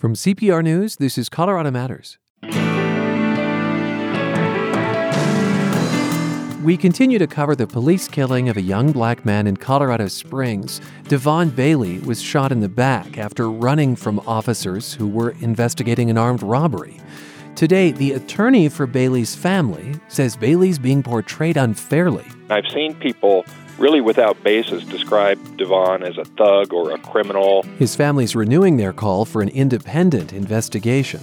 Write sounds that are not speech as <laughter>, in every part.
From CPR News, this is Colorado Matters. We continue to cover the police killing of a young black man in Colorado Springs. Devon Bailey was shot in the back after running from officers who were investigating an armed robbery. Today, the attorney for Bailey's family says Bailey's being portrayed unfairly. I've seen people really without basis describe Devon as a thug or a criminal. His family's renewing their call for an independent investigation.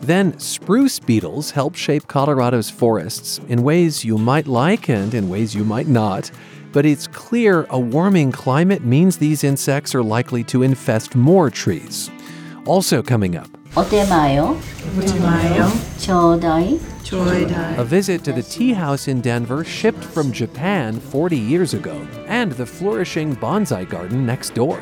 Then, spruce beetles help shape Colorado's forests in ways you might like and in ways you might not. But it's clear a warming climate means these insects are likely to infest more trees. Also coming up, 어때마요? 어때마요? 저다이? a visit to the tea house in Denver shipped from Japan 40 years ago, and the flourishing bonsai garden next door.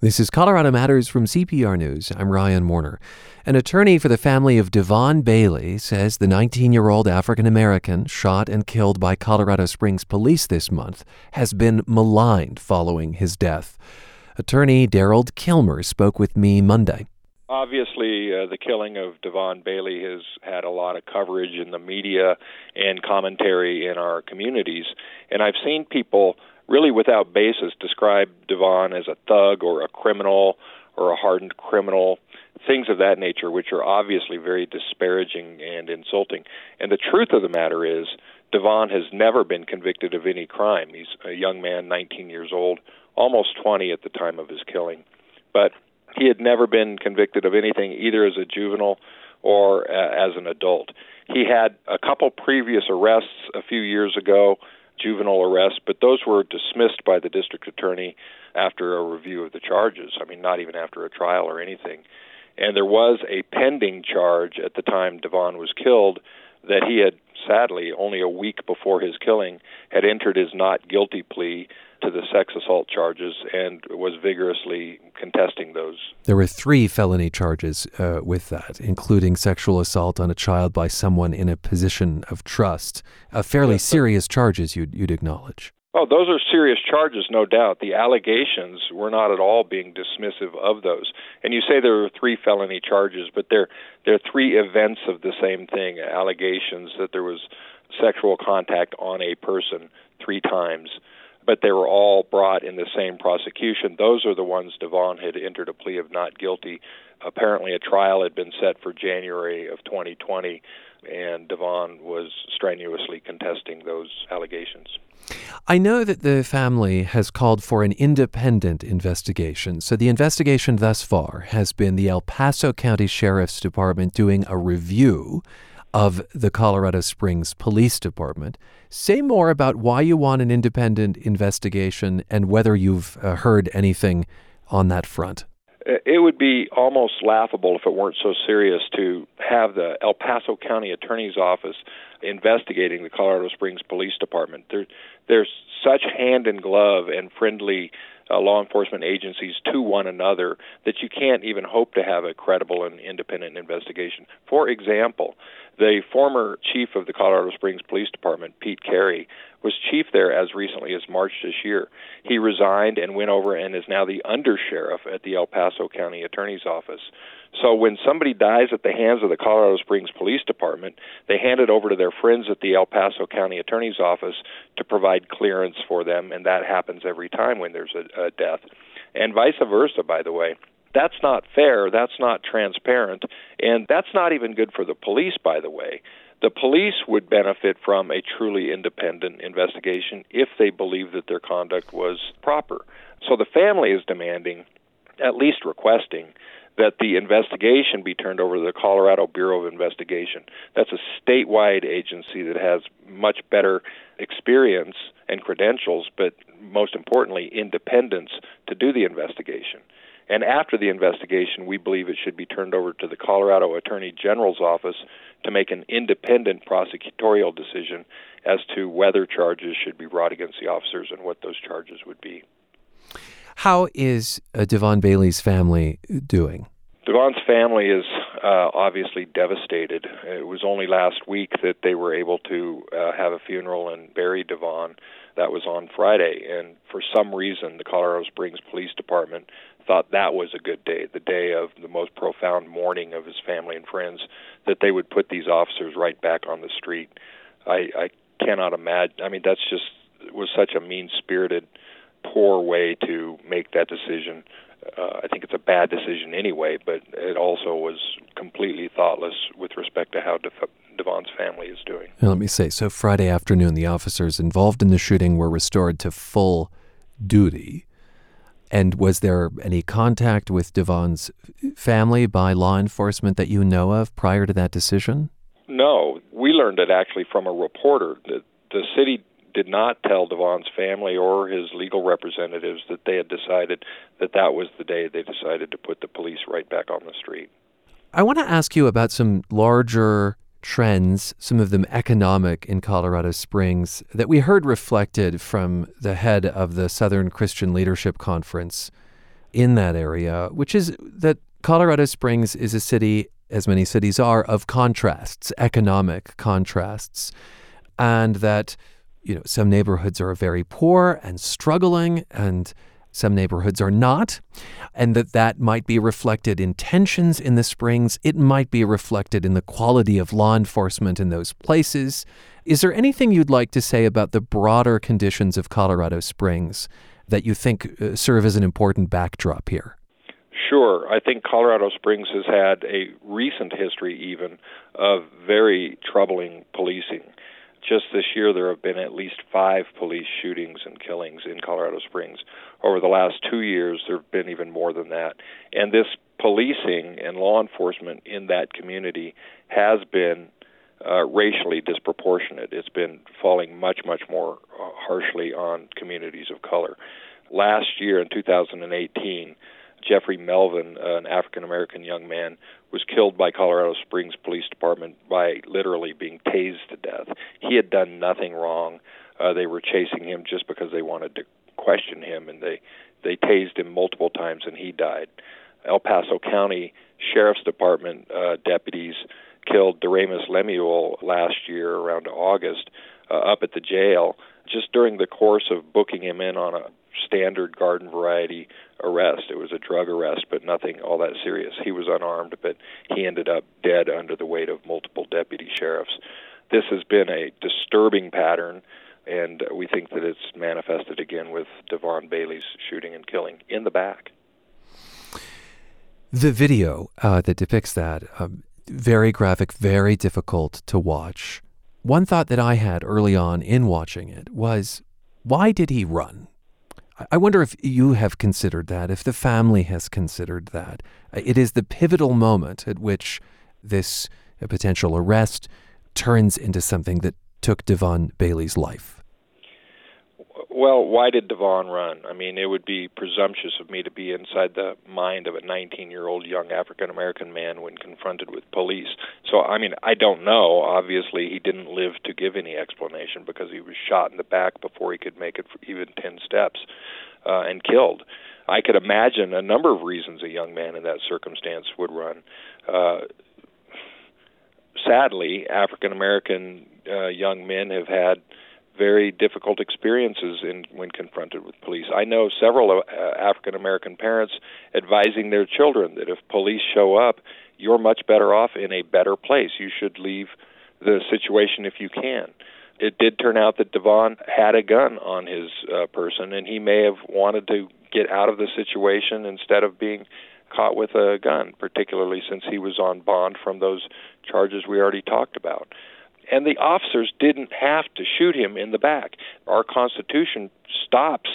This is Colorado Matters from CPR News. I'm Ryan Warner. An attorney for the family of Devon Bailey says the 19 year old African American shot and killed by Colorado Springs police this month has been maligned following his death. Attorney Darold Killmer spoke with me Monday. Obviously, uh, the killing of Devon Bailey has had a lot of coverage in the media and commentary in our communities. And I've seen people really without basis describe Devon as a thug or a criminal or a hardened criminal, things of that nature, which are obviously very disparaging and insulting. And the truth of the matter is, Devon has never been convicted of any crime. He's a young man, 19 years old, almost 20 at the time of his killing. But he had never been convicted of anything, either as a juvenile or uh, as an adult. He had a couple previous arrests a few years ago juvenile arrests, but those were dismissed by the district attorney after a review of the charges. I mean, not even after a trial or anything. And there was a pending charge at the time Devon was killed that he had sadly only a week before his killing had entered his not guilty plea to the sex assault charges and was vigorously contesting those. There were three felony charges uh, with that, including sexual assault on a child by someone in a position of trust. Uh, fairly yes, serious charges, you'd, you'd acknowledge. Oh, those are serious charges, no doubt. The allegations were not at all being dismissive of those. And you say there were three felony charges, but they're they're three events of the same thing. Allegations that there was sexual contact on a person three times but they were all brought in the same prosecution. Those are the ones Devon had entered a plea of not guilty. Apparently, a trial had been set for January of 2020, and Devon was strenuously contesting those allegations. I know that the family has called for an independent investigation. So, the investigation thus far has been the El Paso County Sheriff's Department doing a review of the Colorado Springs Police Department. Say more about why you want an independent investigation and whether you've uh, heard anything on that front. It would be almost laughable if it weren't so serious to have the El Paso County Attorney's Office investigating the Colorado Springs Police Department. There, there's such hand in glove and friendly uh, law enforcement agencies to one another that you can't even hope to have a credible and independent investigation. For example, the former chief of the Colorado Springs Police Department, Pete Carey, was chief there as recently as March this year. He resigned and went over and is now the undersheriff at the El Paso County Attorney's Office. So when somebody dies at the hands of the Colorado Springs Police Department, they hand it over to their friends at the El Paso County Attorney's Office to provide clearance for them, and that happens every time when there's a, a death. And vice versa, by the way. That's not fair, that's not transparent, and that's not even good for the police, by the way. The police would benefit from a truly independent investigation if they believe that their conduct was proper. So the family is demanding, at least requesting, that the investigation be turned over to the Colorado Bureau of Investigation. That's a statewide agency that has much better experience and credentials, but most importantly, independence to do the investigation. And after the investigation, we believe it should be turned over to the Colorado Attorney General's office to make an independent prosecutorial decision as to whether charges should be brought against the officers and what those charges would be. How is uh, Devon Bailey's family doing? Devon's family is uh, obviously devastated. It was only last week that they were able to uh, have a funeral and bury Devon. That was on Friday, and for some reason, the Colorado Springs Police Department thought that was a good day, the day of the most profound mourning of his family and friends, that they would put these officers right back on the street. I, I cannot imagine. I mean, that's just was such a mean-spirited, poor way to make that decision. Uh, I think it's a bad decision anyway, but it also was completely thoughtless with respect to how Def- Devon's family is doing. Now, let me say so Friday afternoon, the officers involved in the shooting were restored to full duty. And was there any contact with Devon's family by law enforcement that you know of prior to that decision? No. We learned it actually from a reporter. that the city did not tell Devon's family or his legal representatives that they had decided that that was the day they decided to put the police right back on the street. I want to ask you about some larger trends, some of them economic in Colorado Springs, that we heard reflected from the head of the Southern Christian Leadership Conference in that area, which is that Colorado Springs is a city, as many cities are, of contrasts, economic contrasts, and that you know, some neighborhoods are very poor and struggling, and some neighborhoods are not, and that that might be reflected in tensions in the Springs. It might be reflected in the quality of law enforcement in those places. Is there anything you'd like to say about the broader conditions of Colorado Springs that you think uh, serve as an important backdrop here? Sure. I think Colorado Springs has had a recent history, even, of very troubling policing just this year there have been at least five police shootings and killings in Colorado Springs. Over the last two years, there have been even more than that. And this policing and law enforcement in that community has been uh, racially disproportionate. It's been falling much, much more uh, harshly on communities of color. Last year, in 2018, Jeffrey Melvin, uh, an African American young man, was killed by Colorado Springs Police Department by literally being tased to death. He had done nothing wrong. Uh, they were chasing him just because they wanted to question him, and they they tased him multiple times, and he died. El Paso County Sheriff's Department uh, deputies killed Doremus Lemuel last year around August uh, up at the jail just during the course of booking him in on a standard garden variety arrest. It was a drug arrest, but nothing all that serious. He was unarmed, but he ended up dead under the weight of multiple deputy sheriffs. This has been a disturbing pattern, and we think that it's manifested again with Devon Bailey's shooting and killing in the back. The video uh, that depicts that, um, very graphic, very difficult to watch. One thought that I had early on in watching it was why did he run? I wonder if you have considered that, if the family has considered that. Uh, it is the pivotal moment at which this uh, potential arrest turns into something that took Devon Bailey's life. Well, why did Devon run? I mean, it would be presumptuous of me to be inside the mind of a 19 year old young African American man when confronted with police. So, I mean, I don't know. Obviously, he didn't live to give any explanation because he was shot in the back before he could make it for even 10 steps uh, and killed. I could imagine a number of reasons a young man in that circumstance would run. Uh, sadly, African American uh, young men have had very difficult experiences in when confronted with police. I know several uh, African American parents advising their children that if police show up, you're much better off in a better place. You should leave the situation if you can. It did turn out that Devon had a gun on his uh, person, and he may have wanted to get out of the situation instead of being caught with a gun, particularly since he was on bond from those charges we already talked about and the officers didn't have to shoot him in the back. Our Constitution stops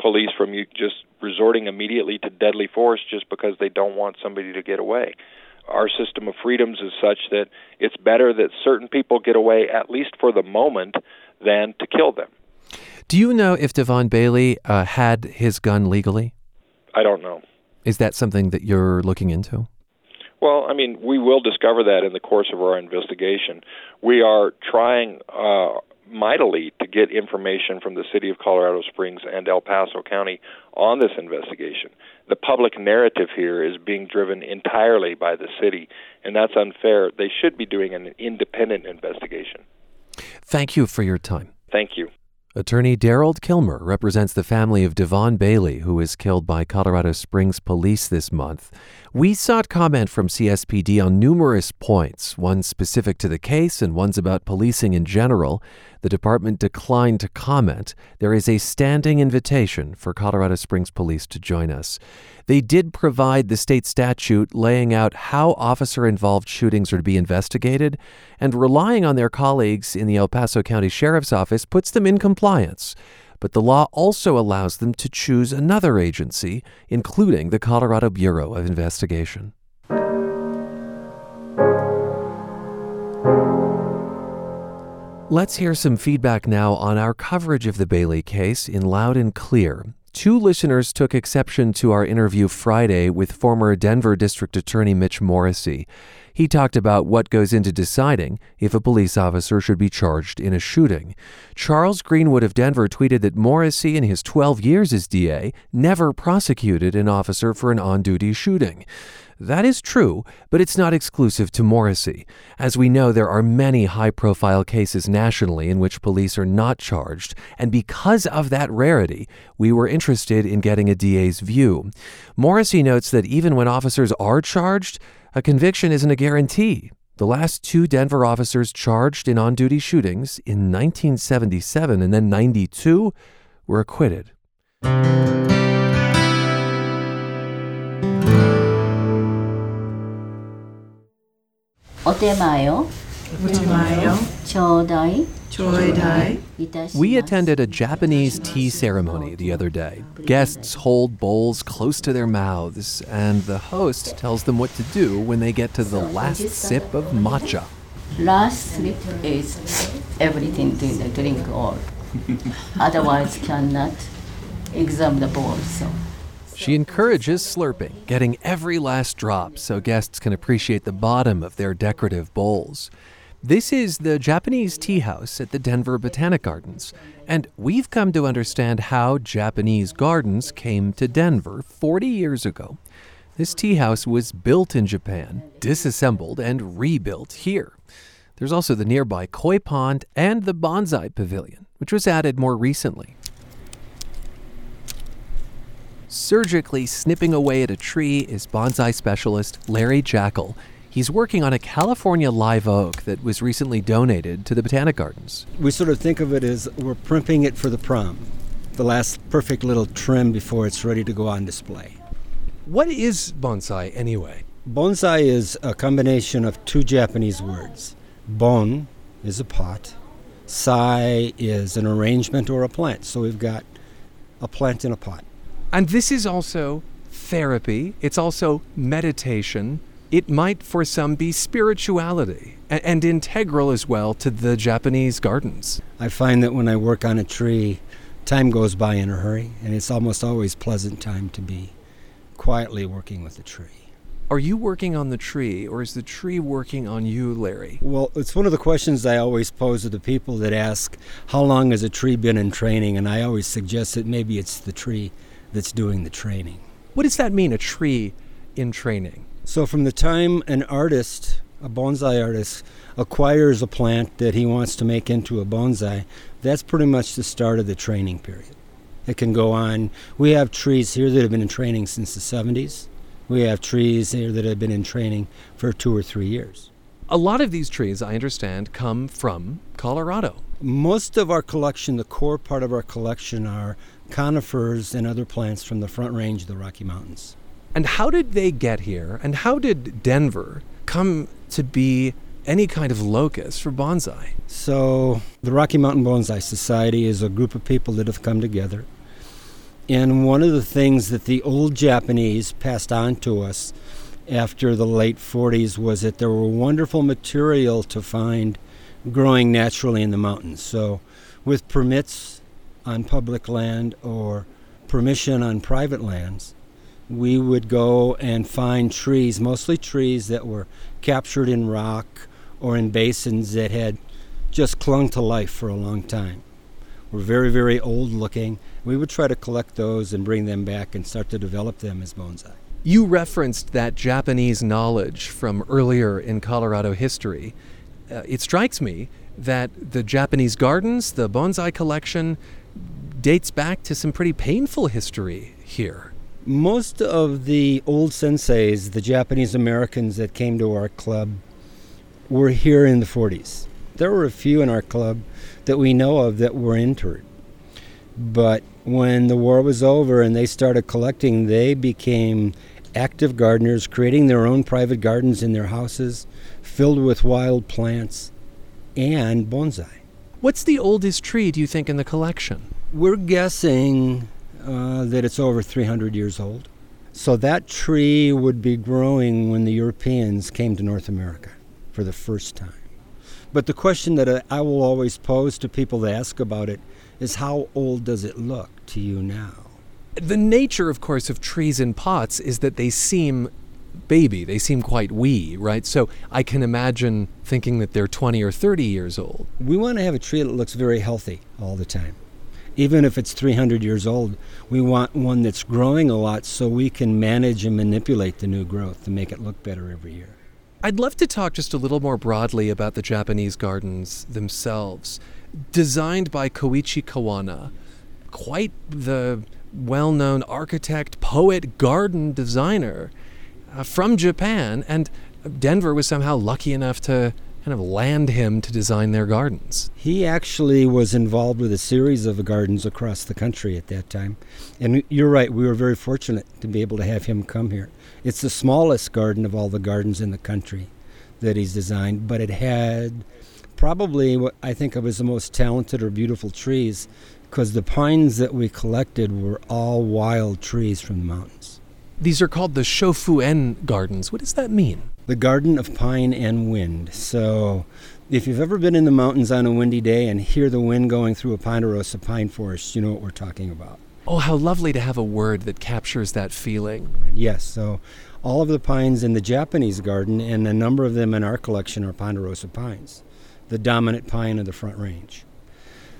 police from just resorting immediately to deadly force just because they don't want somebody to get away. Our system of freedoms is such that it's better that certain people get away, at least for the moment, than to kill them. Do you know if Devon Bailey uh, had his gun legally? I don't know. Is that something that you're looking into? Well, I mean, we will discover that in the course of our investigation. We are trying uh, mightily to get information from the city of Colorado Springs and El Paso County on this investigation. The public narrative here is being driven entirely by the city, and that's unfair. They should be doing an independent investigation. Thank you for your time. Thank you. Attorney Darold Killmer represents the family of Devon Bailey, who was killed by Colorado Springs police this month. We sought comment from CSPD on numerous points, one specific to the case and ones about policing in general. The department declined to comment. There is a standing invitation for Colorado Springs Police to join us. They did provide the state statute laying out how officer involved shootings are to be investigated, and relying on their colleagues in the El Paso County Sheriff's Office puts them in compliance. But the law also allows them to choose another agency, including the Colorado Bureau of Investigation. Let's hear some feedback now on our coverage of the Bailey case in loud and clear. Two listeners took exception to our interview Friday with former Denver District Attorney Mitch Morrissey. He talked about what goes into deciding if a police officer should be charged in a shooting. Charles Greenwood of Denver tweeted that Morrissey, in his 12 years as DA, never prosecuted an officer for an on duty shooting. That is true, but it's not exclusive to Morrissey. As we know, there are many high profile cases nationally in which police are not charged, and because of that rarity, we were interested in getting a DA's view. Morrissey notes that even when officers are charged, a conviction isn't a guarantee. The last two Denver officers charged in on duty shootings in 1977 and then 92 were acquitted. We attended a Japanese tea ceremony the other day. Guests hold bowls close to their mouths, and the host tells them what to do when they get to the last sip of matcha. Last sip is everything to the drink all. <laughs> Otherwise, cannot examine the bowl. So. She encourages slurping, getting every last drop so guests can appreciate the bottom of their decorative bowls. This is the Japanese tea house at the Denver Botanic Gardens, and we've come to understand how Japanese gardens came to Denver 40 years ago. This tea house was built in Japan, disassembled, and rebuilt here. There's also the nearby koi pond and the bonsai pavilion, which was added more recently. Surgically snipping away at a tree is bonsai specialist Larry Jackel. He's working on a California live oak that was recently donated to the Botanic Gardens. We sort of think of it as we're primping it for the prom, the last perfect little trim before it's ready to go on display. What is bonsai anyway? Bonsai is a combination of two Japanese words. Bon is a pot, sai is an arrangement or a plant. So we've got a plant in a pot. And this is also therapy, it's also meditation. It might, for some, be spirituality a- and integral as well to the Japanese gardens. I find that when I work on a tree, time goes by in a hurry, and it's almost always pleasant time to be quietly working with the tree. Are you working on the tree, or is the tree working on you, Larry? Well, it's one of the questions I always pose to the people that ask, How long has a tree been in training? And I always suggest that maybe it's the tree that's doing the training. What does that mean, a tree in training? So, from the time an artist, a bonsai artist, acquires a plant that he wants to make into a bonsai, that's pretty much the start of the training period. It can go on. We have trees here that have been in training since the 70s. We have trees here that have been in training for two or three years. A lot of these trees, I understand, come from Colorado. Most of our collection, the core part of our collection, are conifers and other plants from the front range of the Rocky Mountains. And how did they get here? And how did Denver come to be any kind of locus for bonsai? So, the Rocky Mountain Bonsai Society is a group of people that have come together. And one of the things that the old Japanese passed on to us after the late 40s was that there were wonderful material to find growing naturally in the mountains. So, with permits on public land or permission on private lands, we would go and find trees, mostly trees that were captured in rock or in basins that had just clung to life for a long time. Were very, very old looking. We would try to collect those and bring them back and start to develop them as bonsai. You referenced that Japanese knowledge from earlier in Colorado history. Uh, it strikes me that the Japanese gardens, the bonsai collection, dates back to some pretty painful history here. Most of the old senseis, the Japanese Americans that came to our club, were here in the 40s. There were a few in our club that we know of that were interned. But when the war was over and they started collecting, they became active gardeners, creating their own private gardens in their houses, filled with wild plants and bonsai. What's the oldest tree, do you think, in the collection? We're guessing uh, that it's over 300 years old. So that tree would be growing when the Europeans came to North America for the first time. But the question that I will always pose to people that ask about it is how old does it look to you now? The nature, of course, of trees in pots is that they seem baby. They seem quite wee, right? So I can imagine thinking that they're 20 or 30 years old. We want to have a tree that looks very healthy all the time. Even if it's 300 years old, we want one that's growing a lot so we can manage and manipulate the new growth to make it look better every year. I'd love to talk just a little more broadly about the Japanese gardens themselves. Designed by Koichi Kawana, quite the well known architect, poet, garden designer uh, from Japan, and Denver was somehow lucky enough to kind of land him to design their gardens. He actually was involved with a series of gardens across the country at that time. And you're right, we were very fortunate to be able to have him come here. It's the smallest garden of all the gardens in the country that he's designed, but it had probably what I think of as the most talented or beautiful trees because the pines that we collected were all wild trees from the mountains. These are called the Shofuen gardens. What does that mean? The garden of pine and wind. So, if you've ever been in the mountains on a windy day and hear the wind going through a ponderosa pine forest, you know what we're talking about. Oh, how lovely to have a word that captures that feeling. Yes, so all of the pines in the Japanese garden and a number of them in our collection are ponderosa pines, the dominant pine of the Front Range.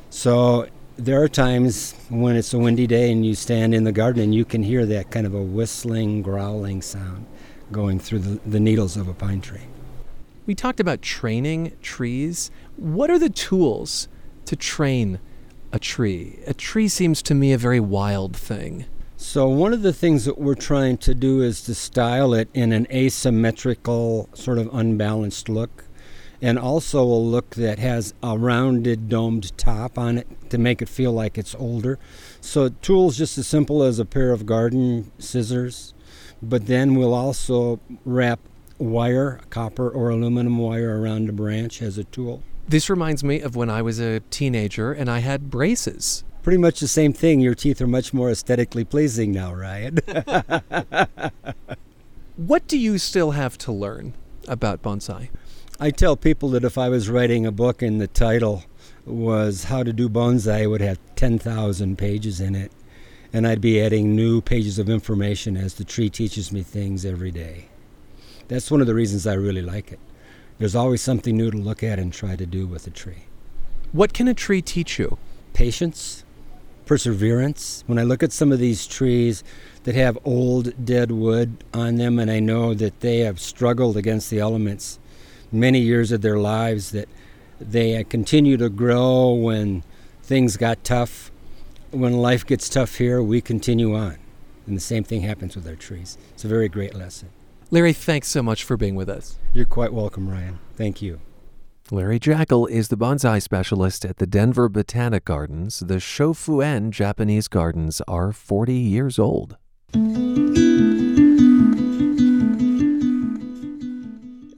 So there are times when it's a windy day and you stand in the garden and you can hear that kind of a whistling, growling sound going through the, the needles of a pine tree. We talked about training trees. What are the tools to train a tree? A tree seems to me a very wild thing. So, one of the things that we're trying to do is to style it in an asymmetrical, sort of unbalanced look, and also a look that has a rounded, domed top on it to make it feel like it's older. So, tools just as simple as a pair of garden scissors, but then we'll also wrap wire, copper or aluminum wire around a branch as a tool. This reminds me of when I was a teenager and I had braces. Pretty much the same thing. Your teeth are much more aesthetically pleasing now, Ryan. <laughs> what do you still have to learn about bonsai? I tell people that if I was writing a book and the title was How to Do Bonsai, it would have 10,000 pages in it. And I'd be adding new pages of information as the tree teaches me things every day. That's one of the reasons I really like it. There's always something new to look at and try to do with a tree. What can a tree teach you? Patience, perseverance. When I look at some of these trees that have old dead wood on them, and I know that they have struggled against the elements many years of their lives, that they uh, continue to grow when things got tough. When life gets tough here, we continue on. And the same thing happens with our trees. It's a very great lesson. Larry, thanks so much for being with us. You're quite welcome, Ryan. Thank you. Larry Jackel is the bonsai specialist at the Denver Botanic Gardens. The Shofuen Japanese gardens are 40 years old.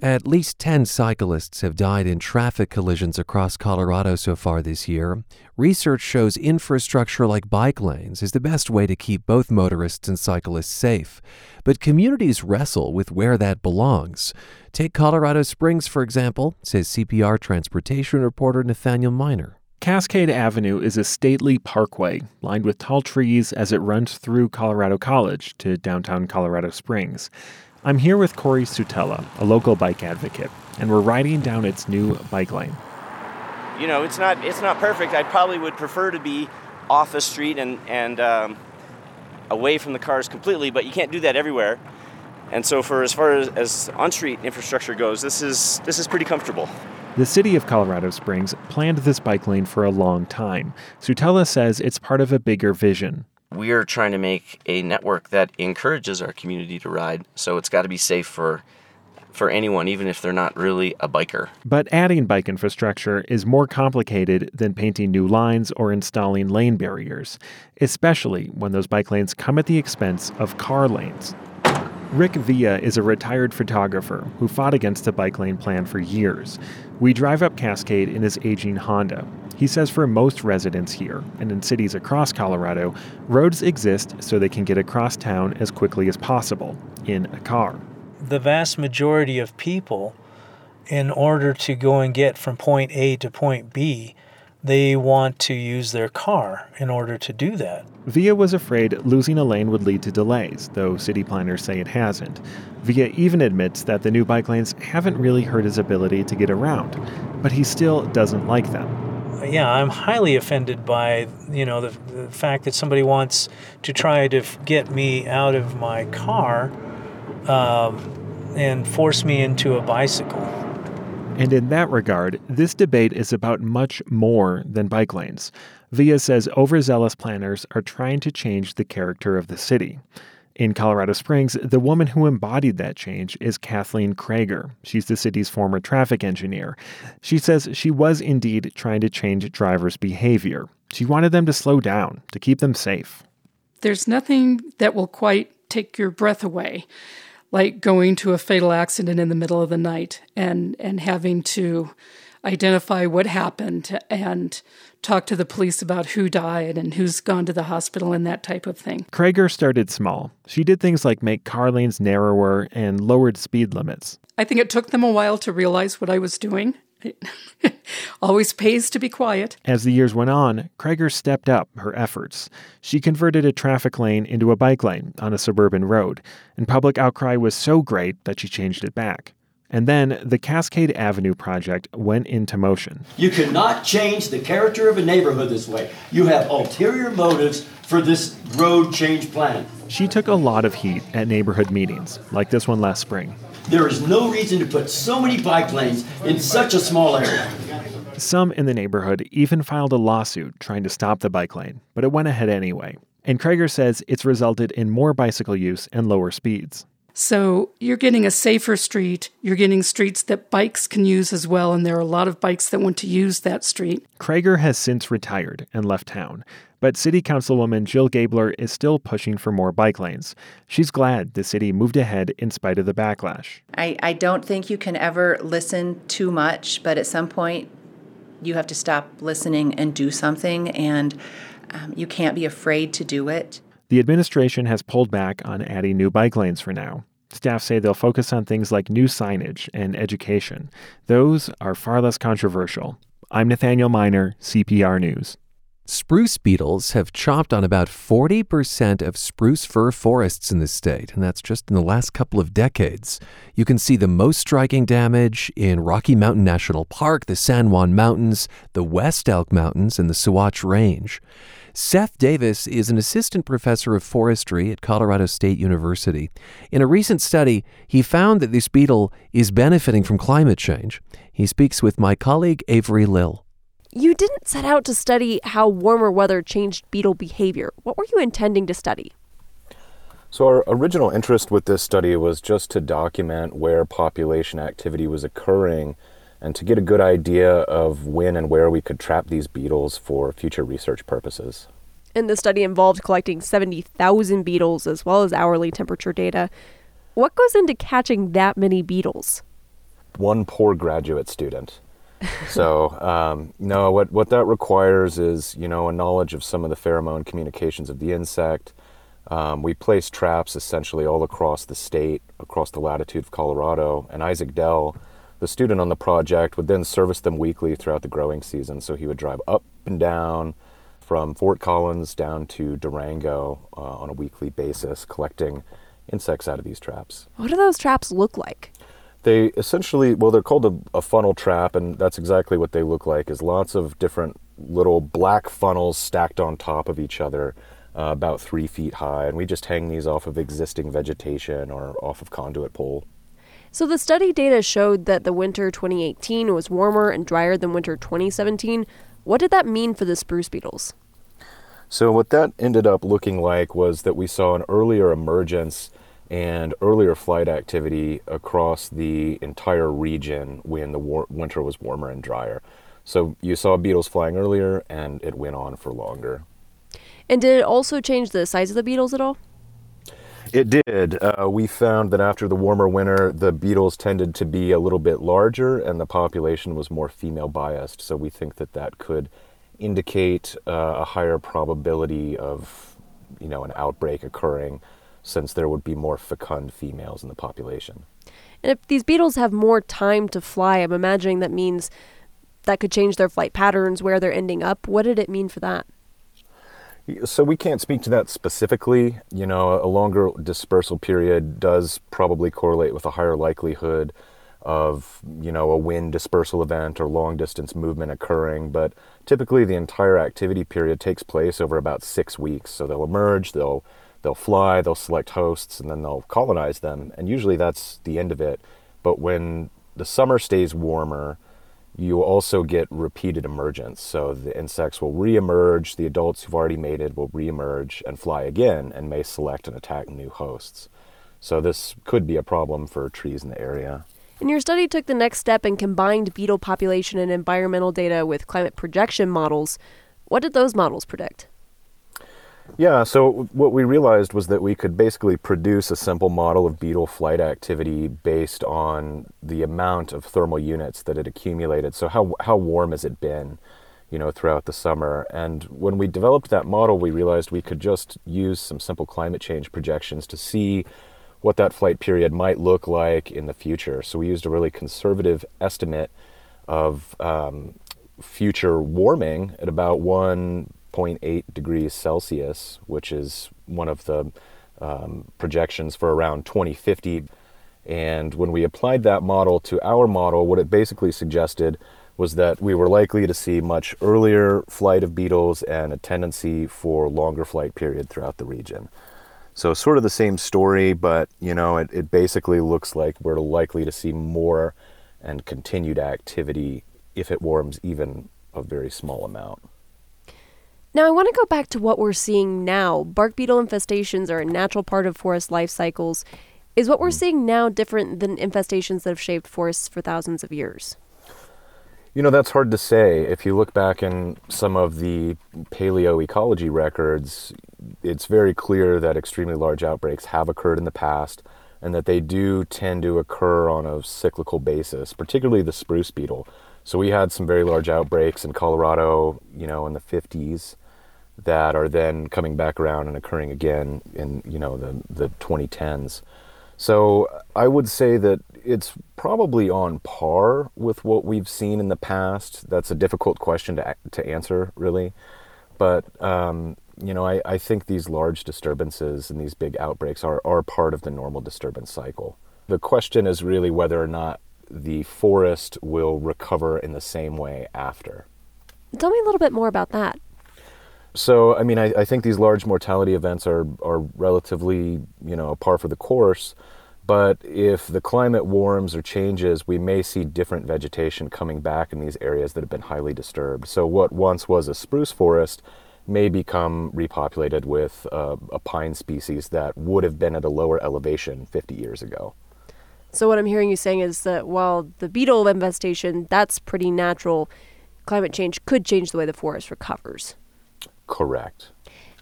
At least 10 cyclists have died in traffic collisions across Colorado so far this year. Research shows infrastructure like bike lanes is the best way to keep both motorists and cyclists safe. But communities wrestle with where that belongs. Take Colorado Springs, for example, says CPR transportation reporter Nathaniel Minor. Cascade Avenue is a stately parkway lined with tall trees as it runs through Colorado College to downtown Colorado Springs. I'm here with Corey Sutella, a local bike advocate, and we're riding down its new bike lane. You know, it's not it's not perfect. I probably would prefer to be off the street and and um, away from the cars completely, but you can't do that everywhere. And so, for as far as, as on-street infrastructure goes, this is this is pretty comfortable. The city of Colorado Springs planned this bike lane for a long time. Sutella says it's part of a bigger vision. We are trying to make a network that encourages our community to ride, so it's got to be safe for for anyone, even if they're not really a biker. But adding bike infrastructure is more complicated than painting new lines or installing lane barriers, especially when those bike lanes come at the expense of car lanes. Rick Villa is a retired photographer who fought against the bike lane plan for years. We drive up Cascade in his aging Honda. He says for most residents here and in cities across Colorado, roads exist so they can get across town as quickly as possible in a car. The vast majority of people, in order to go and get from point A to point B, they want to use their car in order to do that. Villa was afraid losing a lane would lead to delays, though city planners say it hasn't. Villa even admits that the new bike lanes haven't really hurt his ability to get around, but he still doesn't like them. Yeah, I'm highly offended by you know the, the fact that somebody wants to try to get me out of my car um, and force me into a bicycle. And in that regard, this debate is about much more than bike lanes. Villa says overzealous planners are trying to change the character of the city. In Colorado Springs, the woman who embodied that change is Kathleen Krager. She's the city's former traffic engineer. She says she was indeed trying to change drivers' behavior. She wanted them to slow down, to keep them safe. There's nothing that will quite take your breath away like going to a fatal accident in the middle of the night and and having to identify what happened and talk to the police about who died and who's gone to the hospital and that type of thing. Krager started small. She did things like make car lanes narrower and lowered speed limits. I think it took them a while to realize what I was doing. <laughs> It <laughs> always pays to be quiet. As the years went on, Krager stepped up her efforts. She converted a traffic lane into a bike lane on a suburban road, and public outcry was so great that she changed it back. And then the Cascade Avenue project went into motion. You cannot change the character of a neighborhood this way. You have ulterior motives for this road change plan. She took a lot of heat at neighborhood meetings, like this one last spring. There is no reason to put so many bike lanes in such a small area. Some in the neighborhood even filed a lawsuit trying to stop the bike lane, but it went ahead anyway. And Krager says it's resulted in more bicycle use and lower speeds. So you're getting a safer street. You're getting streets that bikes can use as well, and there are a lot of bikes that want to use that street. Krager has since retired and left town, but City Councilwoman Jill Gaebler is still pushing for more bike lanes. She's glad the city moved ahead in spite of the backlash. I, I don't think you can ever listen too much, but at some point, you have to stop listening and do something, and um, you can't be afraid to do it. The administration has pulled back on adding new bike lanes for now. Staff say they'll focus on things like new signage and education. Those are far less controversial. I'm Nathaniel Minor, CPR News. Spruce beetles have chopped on about 40% of spruce fir forests in the state, and that's just in the last couple of decades. You can see the most striking damage in Rocky Mountain National Park, the San Juan Mountains, the West Elk Mountains, and the Sawatch Range. Seth Davis is an assistant professor of forestry at Colorado State University. In a recent study, he found that this beetle is benefiting from climate change. He speaks with my colleague Avery Lill. You didn't set out to study how warmer weather changed beetle behavior. What were you intending to study? So, our original interest with this study was just to document where population activity was occurring and to get a good idea of when and where we could trap these beetles for future research purposes. And the study involved collecting 70,000 beetles as well as hourly temperature data. What goes into catching that many beetles? One poor graduate student. So, um, no, what, what that requires is, you know, a knowledge of some of the pheromone communications of the insect. Um, we place traps essentially all across the state, across the latitude of Colorado, and Isaac Dell the student on the project would then service them weekly throughout the growing season. So he would drive up and down from Fort Collins down to Durango uh, on a weekly basis, collecting insects out of these traps. What do those traps look like? They essentially, well, they're called a, a funnel trap, and that's exactly what they look like. Is lots of different little black funnels stacked on top of each other, uh, about three feet high, and we just hang these off of existing vegetation or off of conduit pole. So the study data showed that the winter 2018 was warmer and drier than winter 2017. What did that mean for the spruce beetles? So, what that ended up looking like was that we saw an earlier emergence and earlier flight activity across the entire region when the war- winter was warmer and drier. So, you saw beetles flying earlier and it went on for longer. And did it also change the size of the beetles at all? It did. Uh, we found that after the warmer winter, the beetles tended to be a little bit larger and the population was more female biased. So we think that that could indicate uh, a higher probability of, you know, an outbreak occurring since there would be more fecund females in the population. And if these beetles have more time to fly, I'm imagining that means that could change their flight patterns, where they're ending up. What did it mean for that? So we can't speak to that specifically. You know, a longer dispersal period does probably correlate with a higher likelihood of, you know, a wind dispersal event or long distance movement occurring, but typically the entire activity period takes place over about 6 weeks. So they'll emerge, they'll they'll fly, they'll select hosts and then they'll colonize them, and usually that's the end of it. But when the summer stays warmer, you also get repeated emergence. So the insects will reemerge, the adults who've already mated will reemerge and fly again and may select and attack new hosts. So this could be a problem for trees in the area. And your study took the next step and combined beetle population and environmental data with climate projection models. What did those models predict? Yeah, so what we realized was that we could basically produce a simple model of beetle flight activity based on the amount of thermal units that it accumulated. So how how warm has it been, you know, throughout the summer? And when we developed that model, we realized we could just use some simple climate change projections to see what that flight period might look like in the future. So we used a really conservative estimate of um, future warming at about one 0.8 degrees Celsius, which is one of the um, projections for around 2050. And when we applied that model to our model, what it basically suggested was that we were likely to see much earlier flight of beetles and a tendency for longer flight period throughout the region. So sort of the same story, but you know, it, it basically looks like we're likely to see more and continued activity if it warms even a very small amount. Now, I want to go back to what we're seeing now. Bark beetle infestations are a natural part of forest life cycles. Is what we're mm. seeing now different than infestations that have shaped forests for thousands of years? You know, that's hard to say. If you look back in some of the paleoecology records, it's very clear that extremely large outbreaks have occurred in the past and that they do tend to occur on a cyclical basis, particularly the spruce beetle. So we had some very large outbreaks in Colorado, you know, in the 50s that are then coming back around and occurring again in you know the the 2010s. So I would say that it's probably on par with what we've seen in the past. That's a difficult question to to answer, really, but um, you know I, I think these large disturbances and these big outbreaks are are part of the normal disturbance cycle. The question is really whether or not the forest will recover in the same way after. Tell me a little bit more about that. So, I mean, I, I, think these large mortality events are, are relatively, you know, par for the course. But if the climate warms or changes, we may see different vegetation coming back in these areas that have been highly disturbed. So, what once was a spruce forest may become repopulated with uh, a pine species that would have been at a lower elevation 50 years ago. So, what I'm hearing you saying is that while the beetle infestation, that's pretty natural, climate change could change the way the forest recovers. Correct.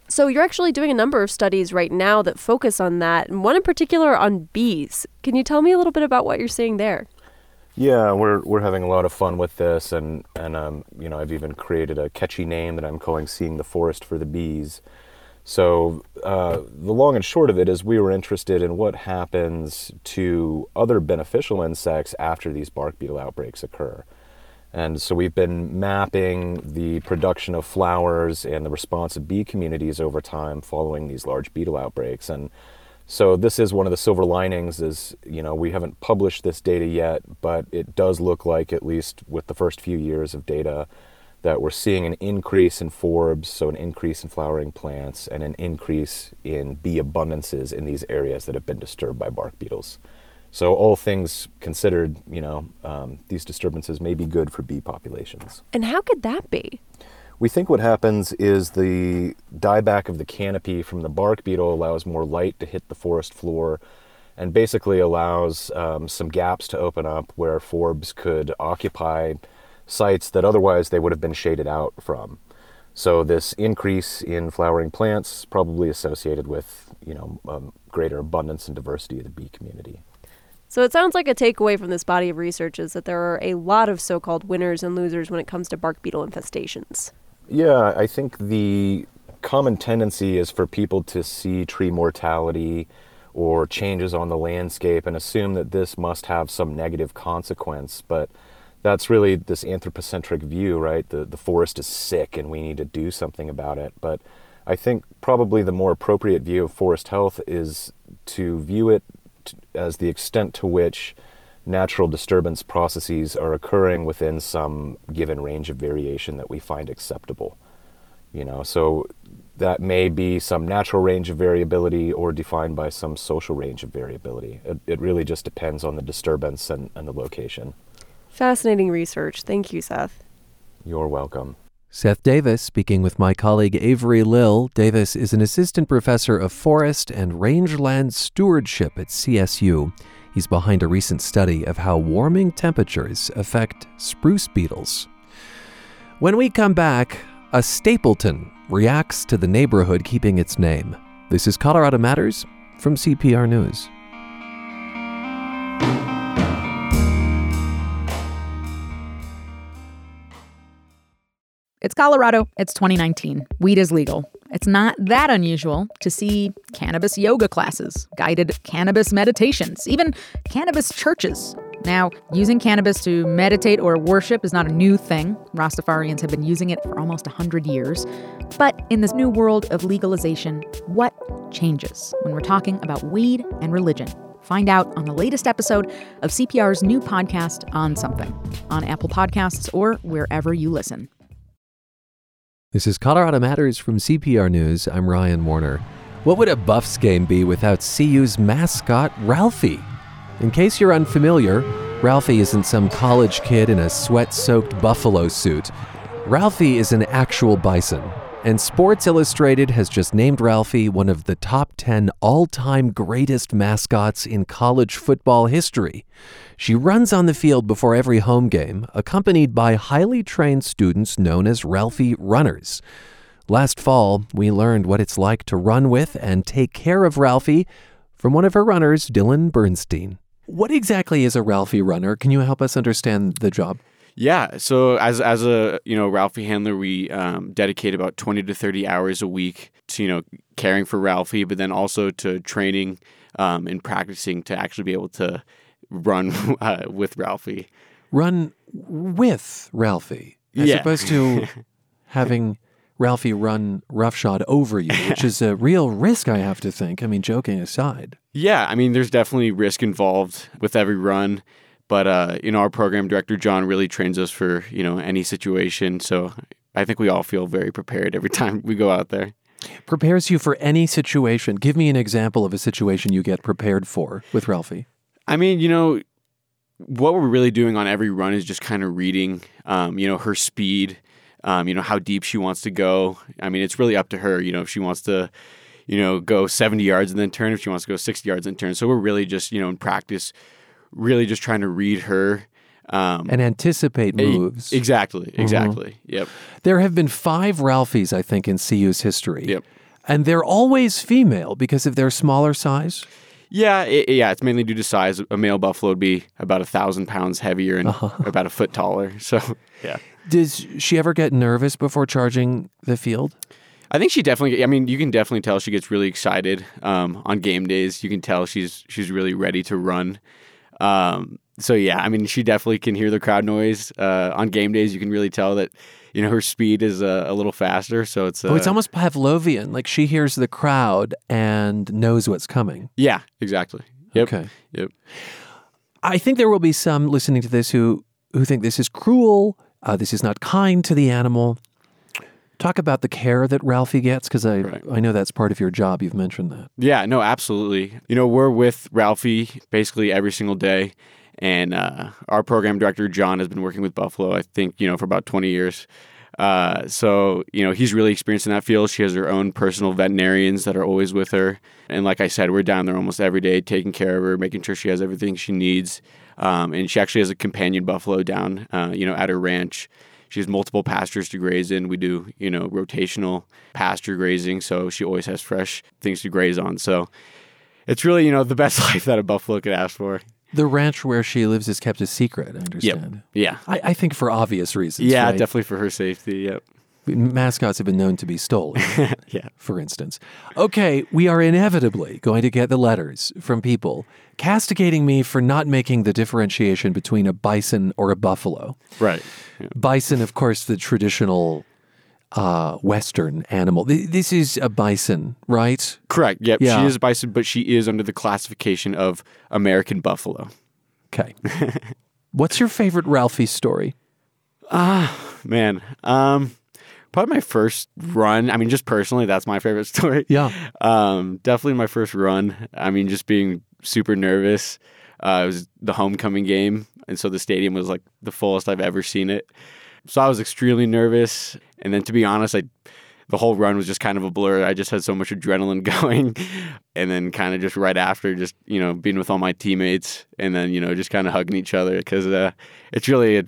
So you're actually doing a number of studies right now that focus on that, and one in particular on bees. Can you tell me a little bit about what you're seeing there? Yeah, we're we're having a lot of fun with this, and and um, you know I've even created a catchy name that I'm calling "Seeing the Forest for the Bees." So uh, the long and short of it is, we were interested in what happens to other beneficial insects after these bark beetle outbreaks occur. And so we've been mapping the production of flowers and the response of bee communities over time following these large beetle outbreaks. And so this is one of the silver linings is, you know, we haven't published this data yet, but it does look like at least with the first few years of data that we're seeing an increase in forbs, so an increase in flowering plants and an increase in bee abundances in these areas that have been disturbed by bark beetles. So all things considered, you know, um, these disturbances may be good for bee populations. And how could that be? We think what happens is the dieback of the canopy from the bark beetle allows more light to hit the forest floor and basically allows um, some gaps to open up where forbs could occupy sites that otherwise they would have been shaded out from. So this increase in flowering plants probably associated with, you know, um, greater abundance and diversity of the bee community. So it sounds like a takeaway from this body of research is that there are a lot of so-called winners and losers when it comes to bark beetle infestations. Yeah, I think the common tendency is for people to see tree mortality or changes on the landscape and assume that this must have some negative consequence, but that's really this anthropocentric view, right? The the forest is sick and we need to do something about it. But I think probably the more appropriate view of forest health is to view it t- as the extent to which natural disturbance processes are occurring within some given range of variation that we find acceptable. You know, so that may be some natural range of variability or defined by some social range of variability. It, it really just depends on the disturbance and, and the location. Fascinating research. Thank you, Seth. You're welcome. Seth Davis speaking with my colleague Avery Lill. Davis is an assistant professor of forest and rangeland stewardship at CSU. He's behind a recent study of how warming temperatures affect spruce beetles. When we come back, a Stapleton reacts to the neighborhood keeping its name. This is Colorado Matters from CPR News. It's Colorado. It's 2019. Weed is legal. It's not that unusual to see cannabis yoga classes, guided cannabis meditations, even cannabis churches. Now, using cannabis to meditate or worship is not a new thing. Rastafarians have been using it for almost 100 years. But in this new world of legalization, what changes when we're talking about weed and religion? Find out on the latest episode of CPR's new podcast, On Something, on Apple Podcasts or wherever you listen. This is Colorado Matters from CPR News. I'm Ryan Warner. What would a Buffs game be without CU's mascot, Ralphie? In case you're unfamiliar, Ralphie isn't some college kid in a sweat soaked buffalo suit. Ralphie is an actual bison, and Sports Illustrated has just named Ralphie one of the top 10 all time greatest mascots in college football history. She runs on the field before every home game, accompanied by highly trained students known as Ralphie Runners. Last fall, we learned what it's like to run with and take care of Ralphie from one of her runners, Dylan Bernstein. What exactly is a Ralphie runner? Can you help us understand the job? Yeah, so as as a you know Ralphie handler, we um, dedicate about twenty to thirty hours a week to you know caring for Ralphie, but then also to training um, and practicing to actually be able to run <laughs> uh, with Ralphie. Run with Ralphie, as Yeah. opposed to <laughs> having Ralphie run roughshod over you, which is a real risk, I have to think. I mean, joking aside. Yeah, I mean, there's definitely risk involved with every run, but uh, you know, our program director John really trains us for you know any situation. So I think we all feel very prepared every <laughs> time we go out there. Prepares you for any situation. Give me an example of a situation you get prepared for with Ralphie. I mean, you know, what we're really doing on every run is just kind of reading, um, you know, her speed, um, you know, how deep she wants to go. I mean, it's really up to her, you know, if she wants to, you know, go 70 yards and then turn, if she wants to go 60 yards and turn. So we're really just, you know, in practice, really just trying to read her. Um, And anticipate moves. Exactly, Mhm. exactly. Yep. There have been five Ralphies, I think, in CU's history. Yep. And they're always female because of their smaller size. Yeah, it, yeah, it's mainly due to size. A male buffalo would be about a thousand pounds heavier and Uh-huh. <laughs> about a foot taller. So, yeah. Does she ever get nervous before charging the field? I think she definitely. I mean, you can definitely tell she gets really excited um, on game days. You can tell she's she's really ready to run. Um, so yeah, I mean, she definitely can hear the crowd noise uh, on game days. You can really tell that you know her speed is uh, a little faster. So it's uh, oh, it's almost Pavlovian. Like she hears the crowd and knows what's coming. yeah, exactly. Yep. Okay. Yep. I think there will be some listening to this who who think this is cruel. Uh, this is not kind to the animal. Talk about the care that Ralphie gets, because I, I know that's part of your job. You've mentioned that. Yeah, no, absolutely. You know, we're with Ralphie basically every single day. And uh, our program director, John, has been working with Buffalo, I think, you know, for about 20 years. Uh, so, you know, he's really experienced in that field. She has her own personal veterinarians that are always with her. And like I said, we're down there almost every day taking care of her, making sure she has everything she needs. Um, and she actually has a companion buffalo down, uh, you know, at her ranch. She has multiple pastures to graze in. We do, you know, rotational pasture grazing, so she always has fresh things to graze on. So it's really, you know, the best <laughs> life that a buffalo could ask for. The ranch where she lives is kept a secret, I understand. Yeah. I, I think for obvious reasons. Yeah, right? definitely for her safety. Yep. Mascots have been known to be stolen. <laughs> yeah. For instance. Okay, we are inevitably going to get the letters from people castigating me for not making the differentiation between a bison or a buffalo. Right. Bison, of course, the traditional uh, Western animal. Th- This is a bison, right? Correct. Yep. Yeah. She is a bison, but she is under the classification of American buffalo. Okay. <laughs> What's your favorite Ralphie story? Ah, man. Um, probably my first run. I mean, just personally, that's my favorite <laughs> story. Yeah. Um, definitely my first run. I mean, just being super nervous. Uh, it was the homecoming game, and so the stadium was like the fullest I've ever seen it. So I was extremely nervous. And then, to be honest, I the whole run was just kind of a blur. I just had so much adrenaline <laughs> going, and then kind of just right after, just you know, being with all my teammates, and then you know, just kind of hugging each other because uh, it's really a,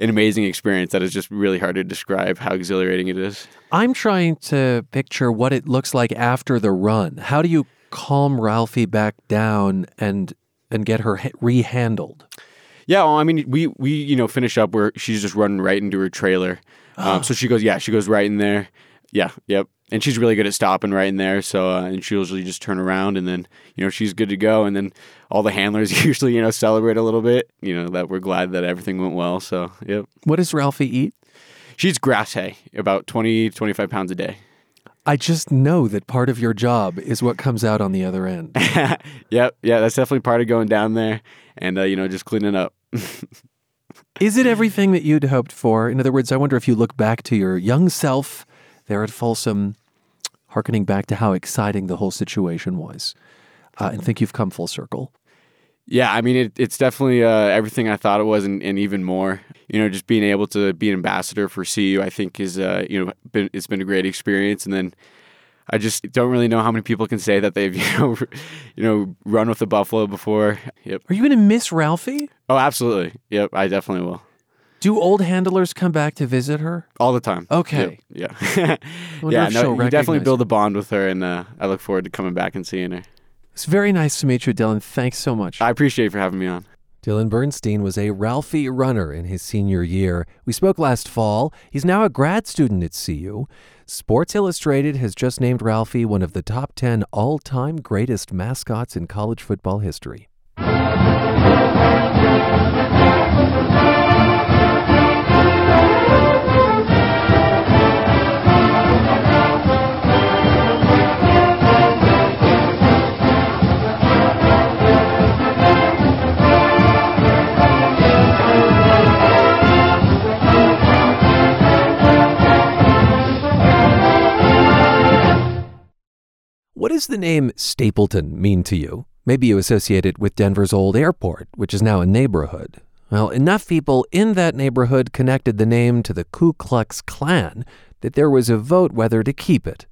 an amazing experience that is just really hard to describe how exhilarating it is. I'm trying to picture what it looks like after the run. How do you calm Ralphie back down and and get her rehandled? Yeah, well, I mean, we we you know finish up where she's just running right into her trailer. Um, so she goes, yeah, she goes right in there. Yeah, yep. And she's really good at stopping right in there. So uh, and she'll usually just turn around and then you know she's good to go. And then all the handlers <laughs> usually you know celebrate a little bit. You know that we're glad that everything went well. So yep. What does Ralphie eat? She eats grass hay, about 20, 25 pounds a day. I just know that part of your job is what comes out on the other end. <laughs> Yep, yeah, that's definitely part of going down there and uh, you know just cleaning up. <laughs> Is it everything that you'd hoped for? In other words, I wonder if you look back to your young self there at Folsom, hearkening back to how exciting the whole situation was, uh, and think you've come full circle. Yeah, I mean, it, it's definitely uh, everything I thought it was, and, and even more. You know, just being able to be an ambassador for CU, I think is uh, you know been, it's been a great experience. And then I just don't really know how many people can say that they've <laughs> you know you know run with the buffalo before. Yep. Are you going to miss Ralphie? Oh, absolutely. Yep, I definitely will. Do old handlers come back to visit her? All the time. Okay. Yep, Yeah. <laughs> yeah. if No, you definitely build a bond with her, and uh, I look forward to coming back and seeing her. It's very nice to meet you, Dylan. Thanks so much. I appreciate you for having me on. Dylan Bernstein was a Ralphie runner in his senior year. We spoke last fall. He's now a grad student at CU. Sports Illustrated has just named Ralphie one of the top 10 all time greatest mascots in college football history. What does the name Stapleton mean to you? Maybe you associate it with Denver's old airport, which is now a neighborhood. Well, enough people in that neighborhood connected the name to the Ku Klux Klan that there was a vote whether to keep it.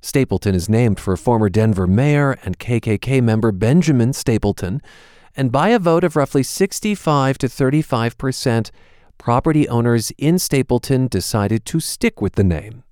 Stapleton is named for former Denver mayor and KKK member Benjamin Stapleton, and by a vote of roughly 65 to 35 percent, property owners in Stapleton decided to stick with the name.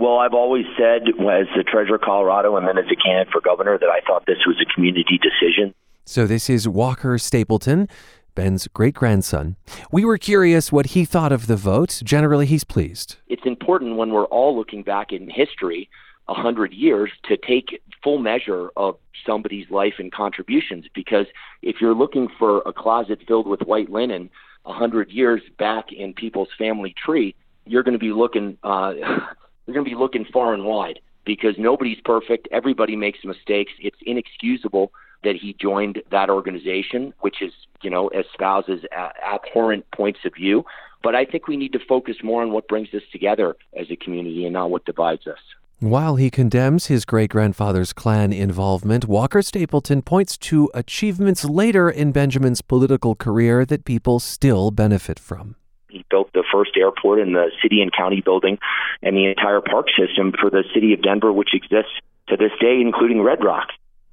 Well, I've always said, as the treasurer of Colorado and then as a candidate for governor, that I thought this was a community decision. So this is Walker Stapleton, Ben's great grandson. We were curious what he thought of the vote. Generally, he's pleased. It's important when we're all looking back in history, a hundred years, to take full measure of somebody's life and contributions. Because if you're looking for a closet filled with white linen, a hundred years back in people's family tree, you're going to be looking. Uh, <laughs> you're going to be looking far and wide because nobody's perfect. Everybody makes mistakes. It's inexcusable that he joined that organization, which is, you know, espouses uh, abhorrent points of view. But I think we need to focus more on what brings us together as a community and not what divides us. While he condemns his great grandfather's Klan involvement, Walker Stapleton points to achievements later in Benjamin's political career that people still benefit from. He built the first airport in the city and county building and the entire park system for the city of Denver, which exists to this day, including Red Rock.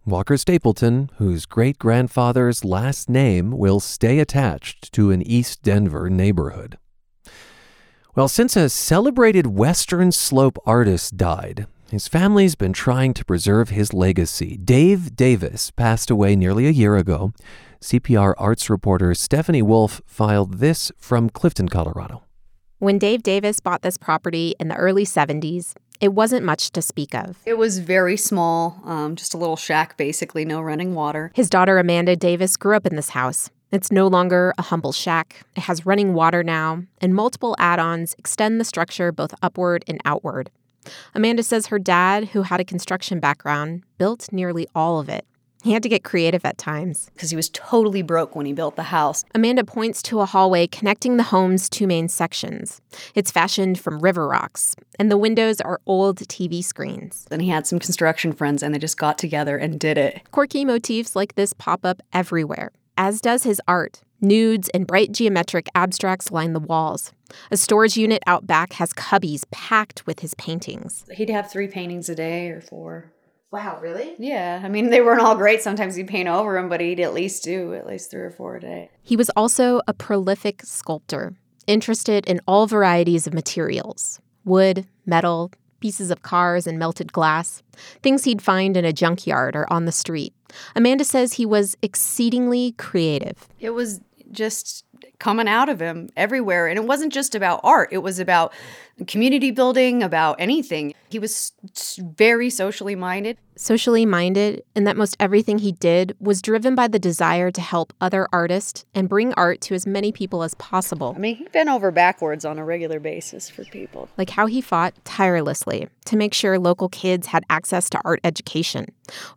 Walker Stapleton, whose great grandfather's last name will stay attached to an East Denver neighborhood. Well, since a celebrated Western Slope artist died, his family's been trying to preserve his legacy. Dave Davis passed away nearly a year ago. CPR arts reporter Stephanie Wolf filed this from Clifton, Colorado. When Dave Davis bought this property in the early 70s, it wasn't much to speak of. It was very small, um, just a little shack, basically, no running water. His daughter Amanda Davis grew up in this house. It's no longer a humble shack. It has running water now, and multiple add ons extend the structure both upward and outward. Amanda says her dad, who had a construction background, built nearly all of it. He had to get creative at times. Because he was totally broke when he built the house. Amanda points to a hallway connecting the home's two main sections. It's fashioned from river rocks, and the windows are old TV screens. And he had some construction friends, and they just got together and did it. Quirky motifs like this pop up everywhere as does his art. Nudes and bright geometric abstracts line the walls. A storage unit out back has cubbies packed with his paintings. He'd have three paintings a day or four. Wow, really? Yeah. I mean, they weren't all great. Sometimes he'd paint over them, but he'd at least do at least three or four a day. He was also a prolific sculptor, interested in all varieties of materials wood, metal, pieces of cars and melted glass, things he'd find in a junkyard or on the street. Amanda says he was exceedingly creative. It was just coming out of him everywhere. And it wasn't just about art, it was about community building, about anything. He was very socially minded. Socially minded, and that most everything he did was driven by the desire to help other artists and bring art to as many people as possible. I mean, he bent over backwards on a regular basis for people. Like how he fought tirelessly to make sure local kids had access to art education,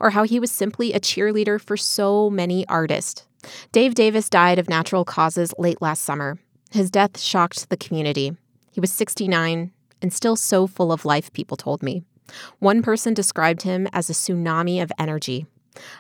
or how he was simply a cheerleader for so many artists Dave Davis died of natural causes late last summer. His death shocked the community. He was 69 and still so full of life, people told me. One person described him as a tsunami of energy.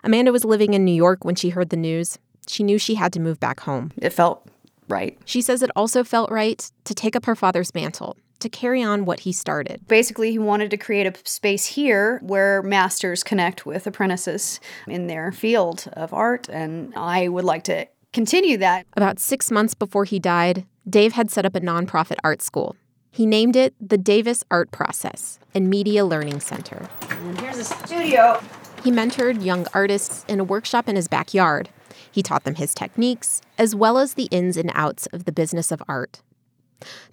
Amanda was living in New York when she heard the news. She knew she had to move back home. It felt right. She says it also felt right to take up her father's mantle to carry on what he started. Basically, he wanted to create a space here where masters connect with apprentices in their field of art, and I would like to continue that. About six months before he died, Dave had set up a nonprofit art school. He named it the Davis Art Process and Media Learning Center. And here's a studio. He mentored young artists in a workshop in his backyard. He taught them his techniques, as well as the ins and outs of the business of art.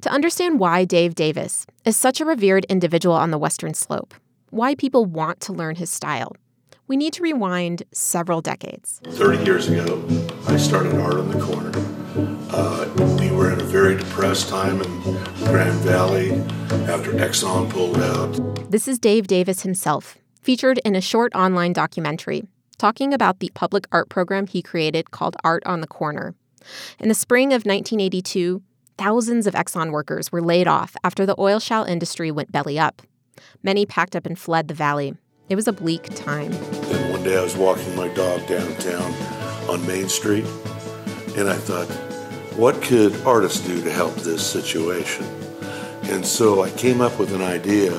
To understand why Dave Davis is such a revered individual on the Western Slope, why people want to learn his style, we need to rewind several decades. 30 years ago, I started Art on the Corner. Uh, we were in a very depressed time in Grand Valley after Exxon pulled out. This is Dave Davis himself, featured in a short online documentary talking about the public art program he created called Art on the Corner. In the spring of 1982, Thousands of Exxon workers were laid off after the oil shale industry went belly up. Many packed up and fled the valley. It was a bleak time. Then one day I was walking my dog downtown on Main Street, and I thought, what could artists do to help this situation? And so I came up with an idea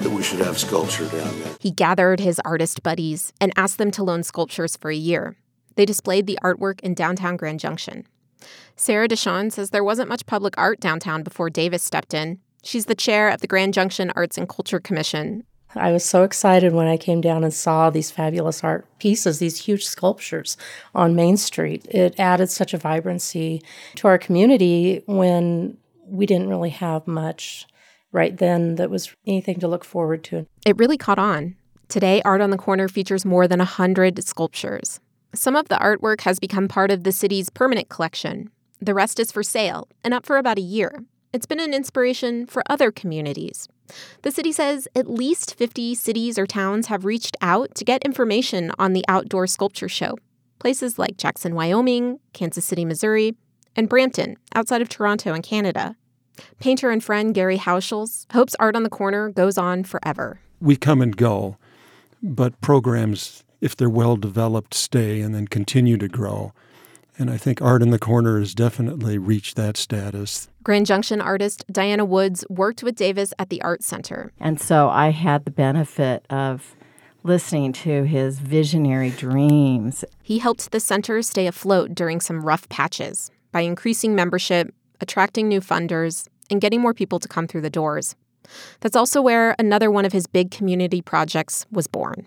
that we should have sculpture down there. He gathered his artist buddies and asked them to loan sculptures for a year. They displayed the artwork in downtown Grand Junction. Sarah Deshawn says there wasn't much public art downtown before Davis stepped in. She's the chair of the Grand Junction Arts and Culture Commission. I was so excited when I came down and saw these fabulous art pieces, these huge sculptures on Main Street. It added such a vibrancy to our community when we didn't really have much right then that was anything to look forward to. It really caught on. Today, Art on the Corner features more than 100 sculptures. Some of the artwork has become part of the city's permanent collection, the rest is for sale and up for about a year. it's been an inspiration for other communities. The city says at least 50 cities or towns have reached out to get information on the outdoor sculpture show. Places like Jackson, Wyoming, Kansas City, Missouri, and Brampton, outside of Toronto in Canada. Painter and friend Gary Hauschels hopes Art on the Corner goes on forever. We come and go, but programs, if they're well developed, stay and then continue to grow. And I think Art in the Corner has definitely reached that status. Grand Junction artist Diana Woods worked with Davis at the Art Center. And so I had the benefit of listening to his visionary dreams. He helped the center stay afloat during some rough patches by increasing membership, attracting new funders, and getting more people to come through the doors. That's also where another one of his big community projects was born.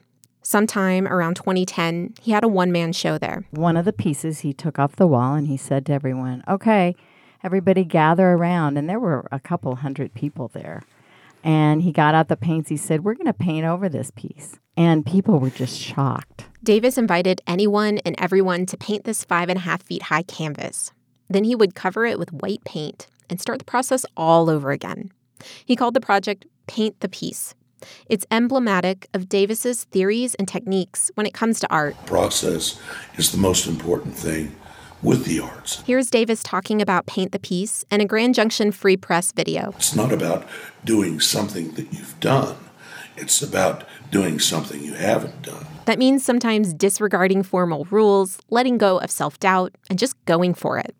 Sometime around 2010, he had a one man show there. One of the pieces he took off the wall and he said to everyone, Okay, everybody gather around. And there were a couple hundred people there. And he got out the paints. He said, We're going to paint over this piece. And people were just shocked. Davis invited anyone and everyone to paint this five and a half feet high canvas. Then he would cover it with white paint and start the process all over again. He called the project Paint the Piece. It's emblematic of Davis's theories and techniques when it comes to art. Process is the most important thing with the arts. Here's Davis talking about Paint the Piece and a Grand Junction Free Press video. It's not about doing something that you've done, it's about doing something you haven't done. That means sometimes disregarding formal rules, letting go of self doubt, and just going for it.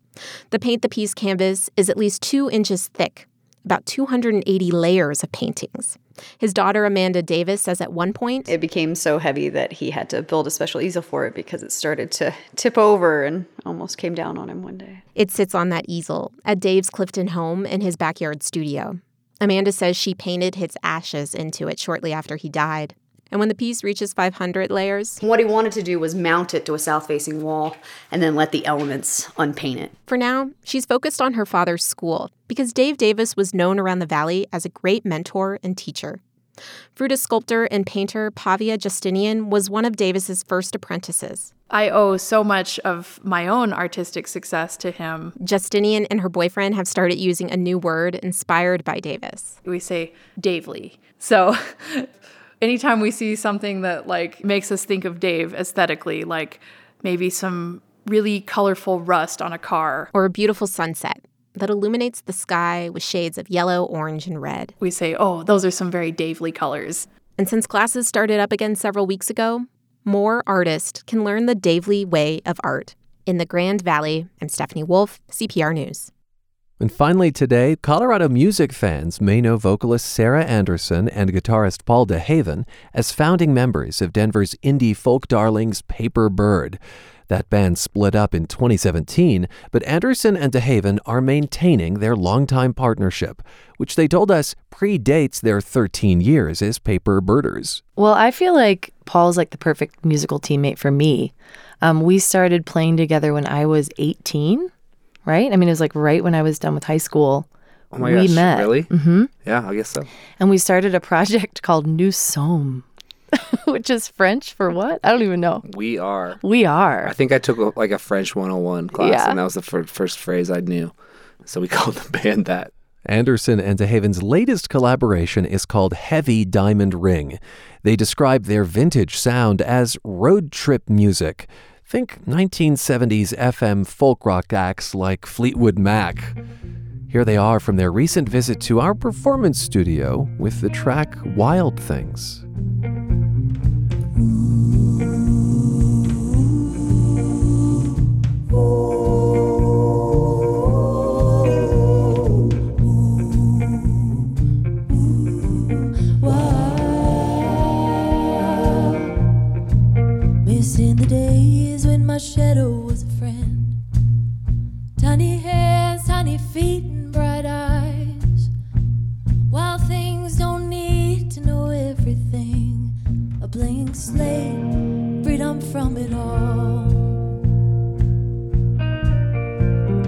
The Paint the Piece canvas is at least two inches thick, about 280 layers of paintings. His daughter Amanda Davis says at one point, It became so heavy that he had to build a special easel for it because it started to tip over and almost came down on him one day. It sits on that easel at Dave's Clifton home in his backyard studio. Amanda says she painted his ashes into it shortly after he died. And when the piece reaches 500 layers, What he wanted to do was mount it to a south facing wall and then let the elements unpaint it. For now, she's focused on her father's school because Dave Davis was known around the valley as a great mentor and teacher. Fruita sculptor and painter Pavia Justinian was one of Davis's first apprentices. I owe so much of my own artistic success to him. Justinian and her boyfriend have started using a new word inspired by Davis. We say Davely. So <laughs> anytime we see something that like makes us think of Dave aesthetically, like maybe some really colorful rust on a car or a beautiful sunset that illuminates the sky with shades of yellow, orange, and red. We say, "Oh, those are some very Davely colors." And since classes started up again several weeks ago, more artists can learn the Davely way of art. In the Grand Valley, I'm Stephanie Wolf, CPR News. And finally, today, Colorado music fans may know vocalist Sarah Anderson and guitarist Paul DeHaven as founding members of Denver's indie folk darlings Paper Bird. That band split up in 2017, but Anderson and DeHaven are maintaining their longtime partnership, which they told us predates their 13 years as Paper Birders. Well, I feel like Paul's like the perfect musical teammate for me. Um, we started playing together when I was 18, right? I mean, it was like right when I was done with high school. Oh my we gosh, met. really? Mm-hmm. Yeah, I guess so. And we started a project <laughs> called Nous Sommes, <laughs> which is French for what? I don't even know. We are. We are. I think I took a, like a French 101 class, Yeah. and that was the fir- first phrase I knew. So we <laughs> called the band that. Anderson and DeHaven's latest collaboration is called Heavy Diamond Ring. They describe their vintage sound as road trip music. Think 1970s FM folk rock acts like Fleetwood Mac. Here they are from their recent visit to our performance studio with the track Wild Things. Missing the my shadow was a friend. Tiny hands, tiny feet, and bright eyes. Wild things don't need to know everything. A blank slate, freedom from it all.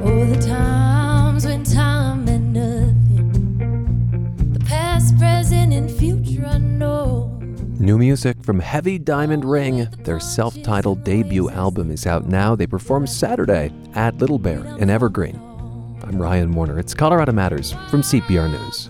Oh, the times when time meant nothing. The past, present, and future unknown. New music from Heavy Diamond Ring. Their self titled debut album is out now. They perform Saturday at Little Bear in Evergreen. I'm Ryan Warner. It's Colorado Matters from CPR News.